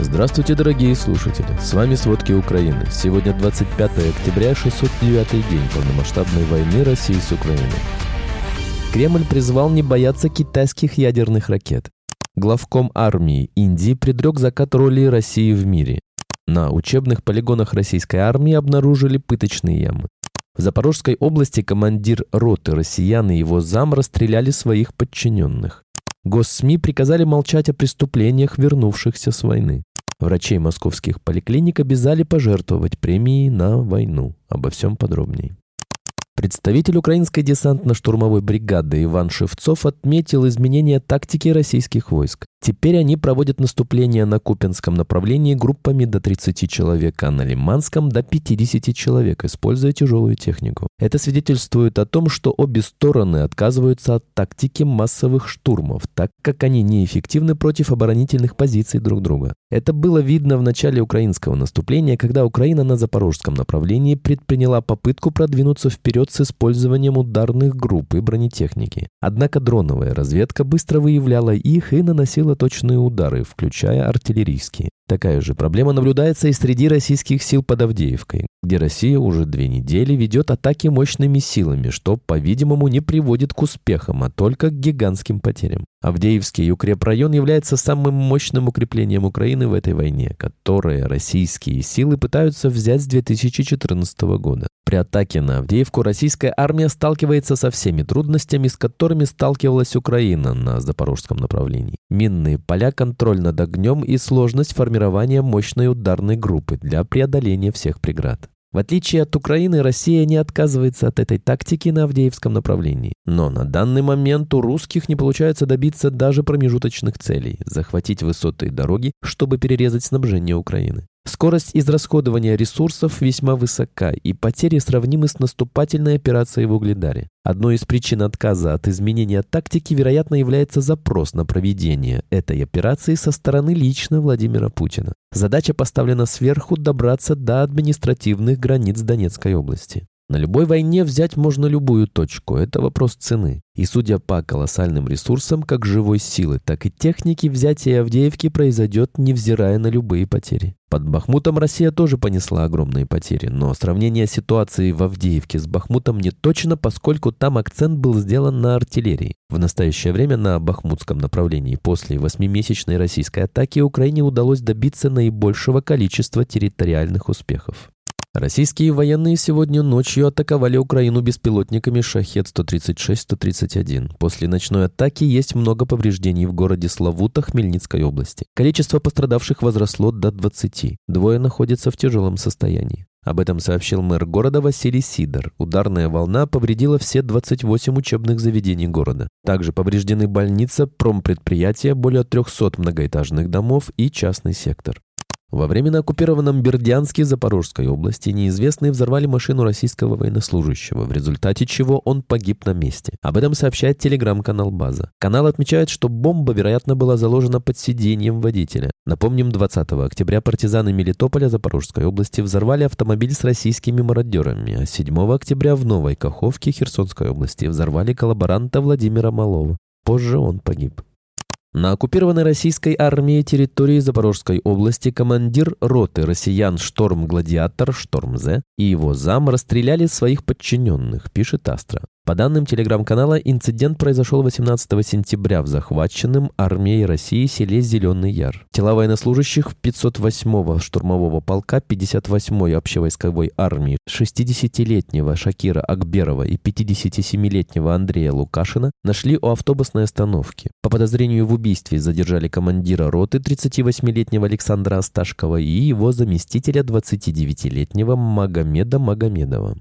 Здравствуйте, дорогие слушатели! С вами «Сводки Украины». Сегодня 25 октября, 609 день полномасштабной войны России с Украиной. Кремль призвал не бояться китайских ядерных ракет. Главком армии Индии предрек закат роли России в мире. На учебных полигонах российской армии обнаружили пыточные ямы. В Запорожской области командир роты россиян и его зам расстреляли своих подчиненных. Госсми приказали молчать о преступлениях вернувшихся с войны. Врачей московских поликлиник обязали пожертвовать премии на войну. Обо всем подробнее. Представитель украинской десантно-штурмовой бригады Иван Шевцов отметил изменение тактики российских войск. Теперь они проводят наступление на Купинском направлении группами до 30 человек, а на Лиманском до 50 человек, используя тяжелую технику. Это свидетельствует о том, что обе стороны отказываются от тактики массовых штурмов, так как они неэффективны против оборонительных позиций друг друга. Это было видно в начале украинского наступления, когда Украина на запорожском направлении предприняла попытку продвинуться вперед с использованием ударных групп и бронетехники. Однако дроновая разведка быстро выявляла их и наносила точные удары, включая артиллерийские. Такая же проблема наблюдается и среди российских сил под Авдеевкой, где Россия уже две недели ведет атаки мощными силами, что, по-видимому, не приводит к успехам, а только к гигантским потерям. Авдеевский укрепрайон является самым мощным укреплением Украины в этой войне, которое российские силы пытаются взять с 2014 года. При атаке на Авдеевку российская армия сталкивается со всеми трудностями, с которыми сталкивалась Украина на запорожском направлении. Минные поля, контроль над огнем и сложность формирования мощной ударной группы для преодоления всех преград. В отличие от Украины, Россия не отказывается от этой тактики на Авдеевском направлении. Но на данный момент у русских не получается добиться даже промежуточных целей – захватить высоты и дороги, чтобы перерезать снабжение Украины. Скорость израсходования ресурсов весьма высока, и потери сравнимы с наступательной операцией в Угледаре. Одной из причин отказа от изменения тактики, вероятно, является запрос на проведение этой операции со стороны лично Владимира Путина. Задача поставлена сверху добраться до административных границ Донецкой области. На любой войне взять можно любую точку, это вопрос цены. И судя по колоссальным ресурсам, как живой силы, так и техники, взятие Авдеевки произойдет, невзирая на любые потери. Под Бахмутом Россия тоже понесла огромные потери, но сравнение ситуации в Авдеевке с Бахмутом не точно, поскольку там акцент был сделан на артиллерии. В настоящее время на Бахмутском направлении после восьмимесячной российской атаки Украине удалось добиться наибольшего количества территориальных успехов. Российские военные сегодня ночью атаковали Украину беспилотниками «Шахет-136-131». После ночной атаки есть много повреждений в городе Славута Хмельницкой области. Количество пострадавших возросло до 20. Двое находятся в тяжелом состоянии. Об этом сообщил мэр города Василий Сидор. Ударная волна повредила все 28 учебных заведений города. Также повреждены больница, промпредприятия, более 300 многоэтажных домов и частный сектор. Во время на оккупированном Бердянске Запорожской области неизвестные взорвали машину российского военнослужащего, в результате чего он погиб на месте. Об этом сообщает телеграм-канал «База». Канал отмечает, что бомба, вероятно, была заложена под сиденьем водителя. Напомним, 20 октября партизаны Мелитополя Запорожской области взорвали автомобиль с российскими мародерами, а 7 октября в Новой Каховке Херсонской области взорвали коллаборанта Владимира Малова. Позже он погиб. На оккупированной российской армией территории Запорожской области командир роты россиян «Шторм-Гладиатор» «Шторм-З» и его зам расстреляли своих подчиненных, пишет Астра. По данным телеграм-канала, инцидент произошел 18 сентября в захваченном армией России селе Зеленый Яр. Тела военнослужащих 508-го штурмового полка 58-й общевойсковой армии 60-летнего Шакира Акберова и 57-летнего Андрея Лукашина нашли у автобусной остановки. По подозрению в убийстве задержали командира роты 38-летнего Александра Осташкова и его заместителя 29-летнего Магомеда Магомедова.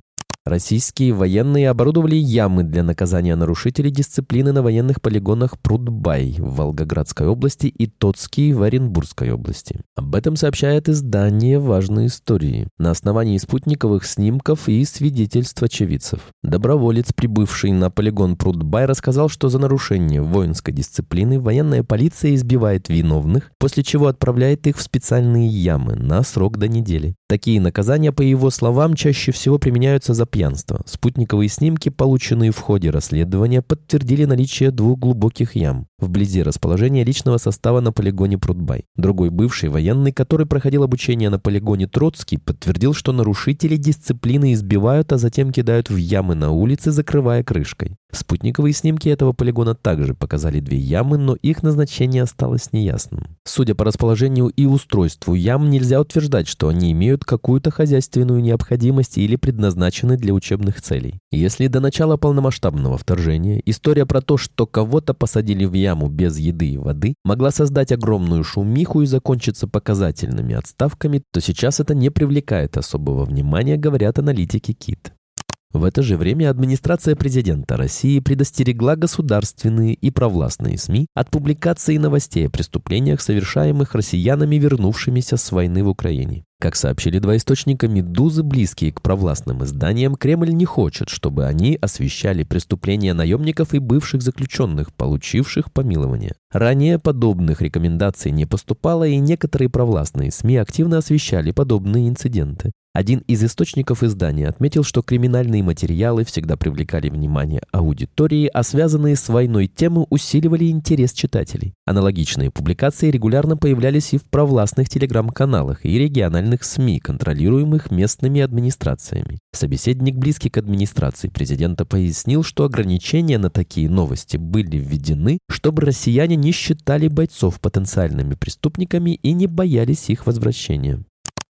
Российские военные оборудовали ямы для наказания нарушителей дисциплины на военных полигонах Прудбай в Волгоградской области и Тоцкий в Оренбургской области. Об этом сообщает издание «Важные истории» на основании спутниковых снимков и свидетельств очевидцев. Доброволец, прибывший на полигон Прудбай, рассказал, что за нарушение воинской дисциплины военная полиция избивает виновных, после чего отправляет их в специальные ямы на срок до недели. Такие наказания, по его словам, чаще всего применяются за пьянство. Спутниковые снимки, полученные в ходе расследования, подтвердили наличие двух глубоких ям. Вблизи расположения личного состава на полигоне Прудбай. Другой бывший военный, который проходил обучение на полигоне Троцкий, подтвердил, что нарушители дисциплины избивают, а затем кидают в ямы на улице, закрывая крышкой. Спутниковые снимки этого полигона также показали две ямы, но их назначение осталось неясным. Судя по расположению и устройству ям, нельзя утверждать, что они имеют какую-то хозяйственную необходимость или предназначены для учебных целей. Если до начала полномасштабного вторжения история про то, что кого-то посадили в яму без еды и воды, могла создать огромную шумиху и закончиться показательными отставками, то сейчас это не привлекает особого внимания, говорят аналитики КИТ. В это же время администрация президента России предостерегла государственные и провластные СМИ от публикации новостей о преступлениях, совершаемых россиянами, вернувшимися с войны в Украине. Как сообщили два источника «Медузы», близкие к провластным изданиям, Кремль не хочет, чтобы они освещали преступления наемников и бывших заключенных, получивших помилование. Ранее подобных рекомендаций не поступало, и некоторые провластные СМИ активно освещали подобные инциденты. Один из источников издания отметил, что криминальные материалы всегда привлекали внимание аудитории, а связанные с войной темы усиливали интерес читателей. Аналогичные публикации регулярно появлялись и в провластных телеграм-каналах и региональных СМИ, контролируемых местными администрациями. Собеседник, близкий к администрации президента, пояснил, что ограничения на такие новости были введены, чтобы россияне не считали бойцов потенциальными преступниками и не боялись их возвращения.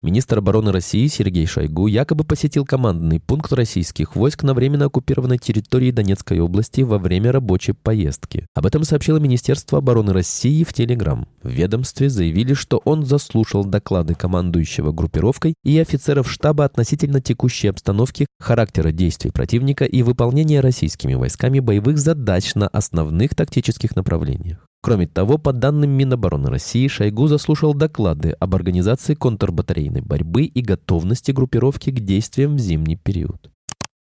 Министр обороны России Сергей Шойгу якобы посетил командный пункт российских войск на временно оккупированной территории Донецкой области во время рабочей поездки. Об этом сообщило Министерство обороны России в Телеграм. В ведомстве заявили, что он заслушал доклады командующего группировкой и офицеров штаба относительно текущей обстановки, характера действий противника и выполнения российскими войсками боевых задач на основных тактических направлениях. Кроме того, по данным Минобороны России, Шойгу заслушал доклады об организации контрбатарейной борьбы и готовности группировки к действиям в зимний период.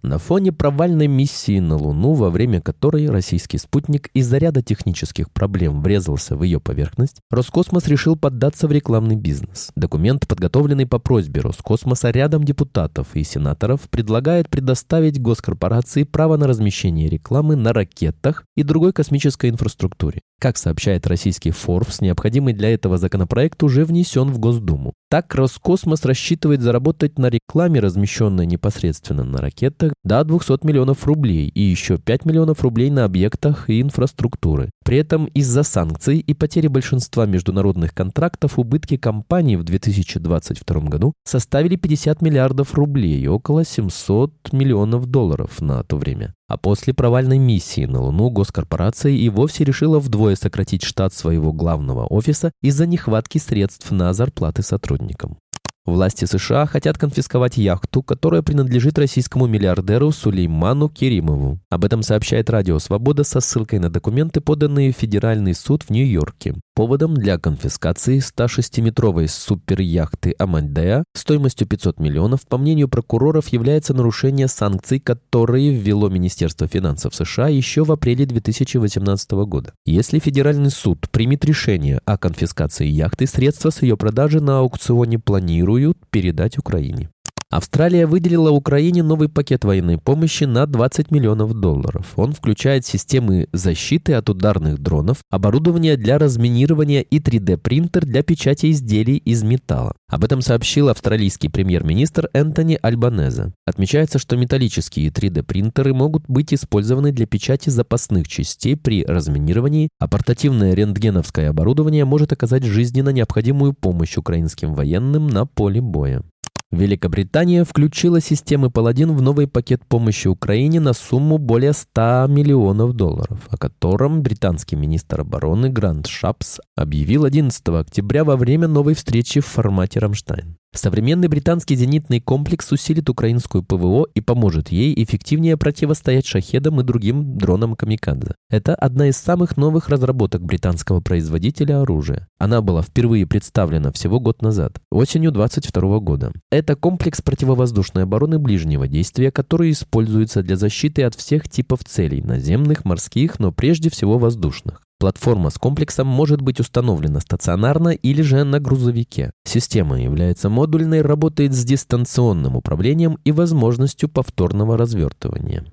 На фоне провальной миссии на Луну, во время которой российский спутник из-за ряда технических проблем врезался в ее поверхность, Роскосмос решил поддаться в рекламный бизнес. Документ, подготовленный по просьбе Роскосмоса рядом депутатов и сенаторов, предлагает предоставить госкорпорации право на размещение рекламы на ракетах и другой космической инфраструктуре. Как сообщает российский Forbes, необходимый для этого законопроект уже внесен в Госдуму. Так, Роскосмос рассчитывает заработать на рекламе, размещенной непосредственно на ракетах, до 200 миллионов рублей и еще 5 миллионов рублей на объектах и инфраструктуры. При этом из-за санкций и потери большинства международных контрактов убытки компании в 2022 году составили 50 миллиардов рублей, около 700 миллионов долларов на то время. А после провальной миссии на Луну госкорпорация и вовсе решила вдвое сократить штат своего главного офиса из-за нехватки средств на зарплаты сотрудникам. Власти США хотят конфисковать яхту, которая принадлежит российскому миллиардеру Сулейману Керимову. Об этом сообщает Радио Свобода со ссылкой на документы, поданные в Федеральный суд в Нью-Йорке. Поводом для конфискации 106-метровой суперяхты Амальдея стоимостью 500 миллионов, по мнению прокуроров, является нарушение санкций, которые ввело Министерство финансов США еще в апреле 2018 года. Если Федеральный суд примет решение о конфискации яхты, средства с ее продажи на аукционе планируют планируют передать Украине. Австралия выделила Украине новый пакет военной помощи на 20 миллионов долларов. Он включает системы защиты от ударных дронов, оборудование для разминирования и 3D-принтер для печати изделий из металла. Об этом сообщил австралийский премьер-министр Энтони Альбанеза. Отмечается, что металлические 3D-принтеры могут быть использованы для печати запасных частей при разминировании, а портативное рентгеновское оборудование может оказать жизненно необходимую помощь украинским военным на поле боя. Великобритания включила системы «Паладин» в новый пакет помощи Украине на сумму более 100 миллионов долларов, о котором британский министр обороны Грант Шапс объявил 11 октября во время новой встречи в формате «Рамштайн». Современный британский зенитный комплекс усилит украинскую ПВО и поможет ей эффективнее противостоять шахедам и другим дронам «Камикадзе». Это одна из самых новых разработок британского производителя оружия. Она была впервые представлена всего год назад, осенью 22 года. Это комплекс противовоздушной обороны ближнего действия, который используется для защиты от всех типов целей – наземных, морских, но прежде всего воздушных. Платформа с комплексом может быть установлена стационарно или же на грузовике. Система является модульной, работает с дистанционным управлением и возможностью повторного развертывания.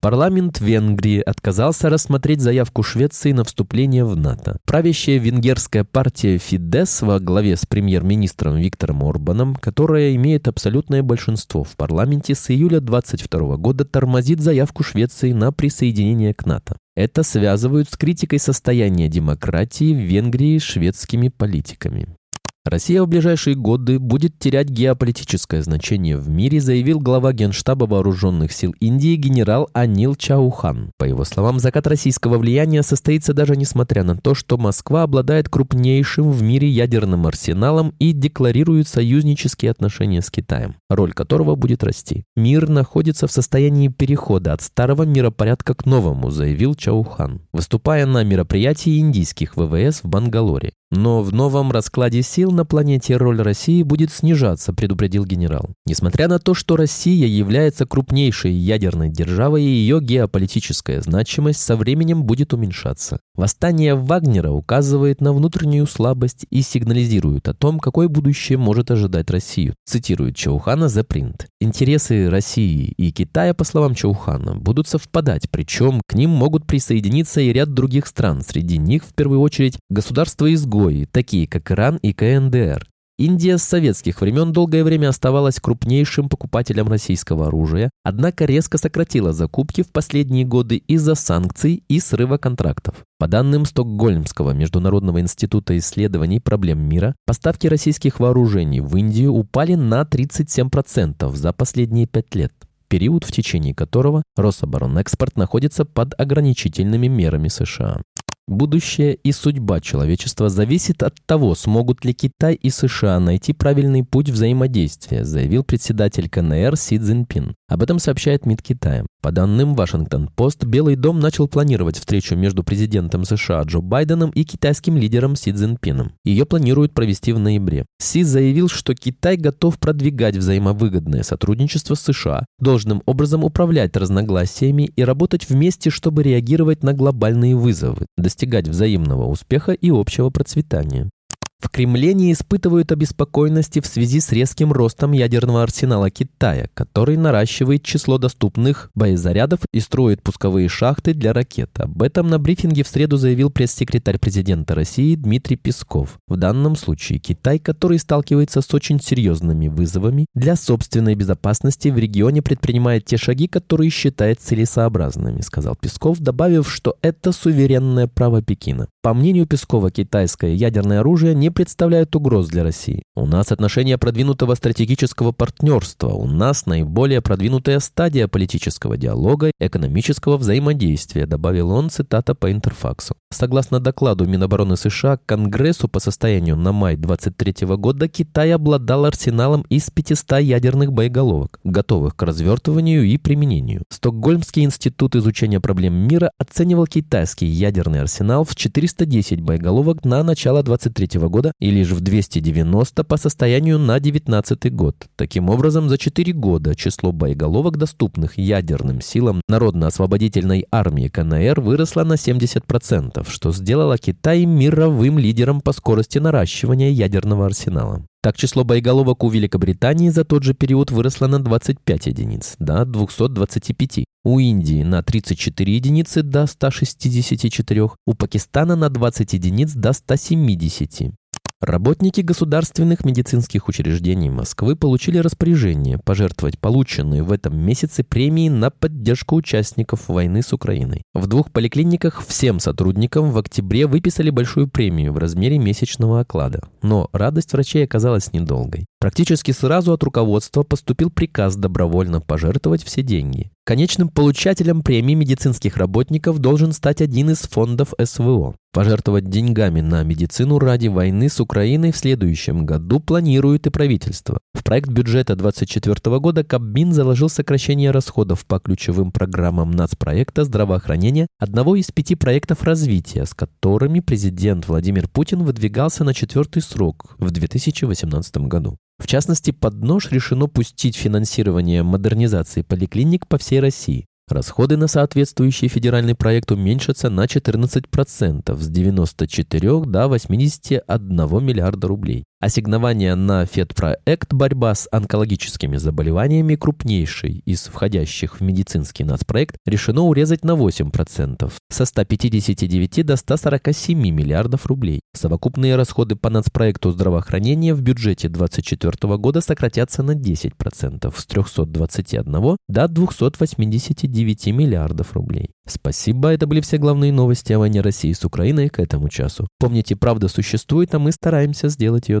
Парламент Венгрии отказался рассмотреть заявку Швеции на вступление в НАТО. Правящая венгерская партия Фидес во главе с премьер-министром Виктором Орбаном, которая имеет абсолютное большинство в парламенте с июля 2022 года, тормозит заявку Швеции на присоединение к НАТО. Это связывают с критикой состояния демократии в Венгрии шведскими политиками. Россия в ближайшие годы будет терять геополитическое значение в мире, заявил глава Генштаба Вооруженных сил Индии генерал Анил Чаухан. По его словам, закат российского влияния состоится даже несмотря на то, что Москва обладает крупнейшим в мире ядерным арсеналом и декларирует союзнические отношения с Китаем, роль которого будет расти. Мир находится в состоянии перехода от старого миропорядка к новому, заявил Чаухан, выступая на мероприятии индийских ВВС в Бангалоре. Но в новом раскладе сил на планете роль России будет снижаться, предупредил генерал. Несмотря на то, что Россия является крупнейшей ядерной державой, ее геополитическая значимость со временем будет уменьшаться. Восстание Вагнера указывает на внутреннюю слабость и сигнализирует о том, какое будущее может ожидать Россию, цитирует Чаухана The Print. Интересы России и Китая, по словам Чаухана, будут совпадать, причем к ним могут присоединиться и ряд других стран, среди них, в первую очередь, государства-изгои, изгои, такие как Иран и КНДР. Индия с советских времен долгое время оставалась крупнейшим покупателем российского оружия, однако резко сократила закупки в последние годы из-за санкций и срыва контрактов. По данным Стокгольмского Международного института исследований проблем мира, поставки российских вооружений в Индию упали на 37% за последние пять лет период, в течение которого Рособоронэкспорт находится под ограничительными мерами США. Будущее и судьба человечества зависит от того, смогут ли Китай и США найти правильный путь взаимодействия, заявил председатель КНР Си Цзиньпин. Об этом сообщает МИД Китая. По данным Вашингтон-Пост, Белый дом начал планировать встречу между президентом США Джо Байденом и китайским лидером Си Цзиньпином. Ее планируют провести в ноябре. Си заявил, что Китай готов продвигать взаимовыгодное сотрудничество с США, должным образом управлять разногласиями и работать вместе, чтобы реагировать на глобальные вызовы, достигать взаимного успеха и общего процветания. В Кремле не испытывают обеспокоенности в связи с резким ростом ядерного арсенала Китая, который наращивает число доступных боезарядов и строит пусковые шахты для ракет. Об этом на брифинге в среду заявил пресс-секретарь президента России Дмитрий Песков. В данном случае Китай, который сталкивается с очень серьезными вызовами для собственной безопасности в регионе, предпринимает те шаги, которые считает целесообразными, сказал Песков, добавив, что это суверенное право Пекина. По мнению Пескова, китайское ядерное оружие не представляет угроз для России. У нас отношения продвинутого стратегического партнерства, у нас наиболее продвинутая стадия политического диалога, экономического взаимодействия, добавил он, цитата по Интерфаксу. Согласно докладу Минобороны США, Конгрессу по состоянию на май 23 года Китай обладал арсеналом из 500 ядерных боеголовок, готовых к развертыванию и применению. Стокгольмский институт изучения проблем мира оценивал китайский ядерный арсенал в 400 310 боеголовок на начало 23 года и лишь в 290 по состоянию на 19 год. Таким образом, за 4 года число боеголовок, доступных ядерным силам Народно-освободительной армии КНР, выросло на 70%, что сделало Китай мировым лидером по скорости наращивания ядерного арсенала. Так, число боеголовок у Великобритании за тот же период выросло на 25 единиц, до 225. У Индии на 34 единицы до 164, у Пакистана на 20 единиц до 170. Работники государственных медицинских учреждений Москвы получили распоряжение пожертвовать полученные в этом месяце премии на поддержку участников войны с Украиной. В двух поликлиниках всем сотрудникам в октябре выписали большую премию в размере месячного оклада. Но радость врачей оказалась недолгой. Практически сразу от руководства поступил приказ добровольно пожертвовать все деньги. Конечным получателем премии медицинских работников должен стать один из фондов СВО. Пожертвовать деньгами на медицину ради войны с Украиной в следующем году планирует и правительство. В проект бюджета 2024 года Кабмин заложил сокращение расходов по ключевым программам нацпроекта здравоохранения, одного из пяти проектов развития, с которыми президент Владимир Путин выдвигался на четвертый срок в 2018 году. В частности, под нож решено пустить финансирование модернизации поликлиник по всей России. Расходы на соответствующий федеральный проект уменьшатся на 14% с 94 до 81 миллиарда рублей. Ассигнования на ФЕД-проект «Борьба с онкологическими заболеваниями» крупнейший из входящих в медицинский нацпроект решено урезать на 8% со 159 до 147 миллиардов рублей. Совокупные расходы по нацпроекту здравоохранения в бюджете 2024 года сократятся на 10% с 321 до 289 миллиардов рублей. Спасибо, это были все главные новости о войне России с Украиной к этому часу. Помните, правда существует, а мы стараемся сделать ее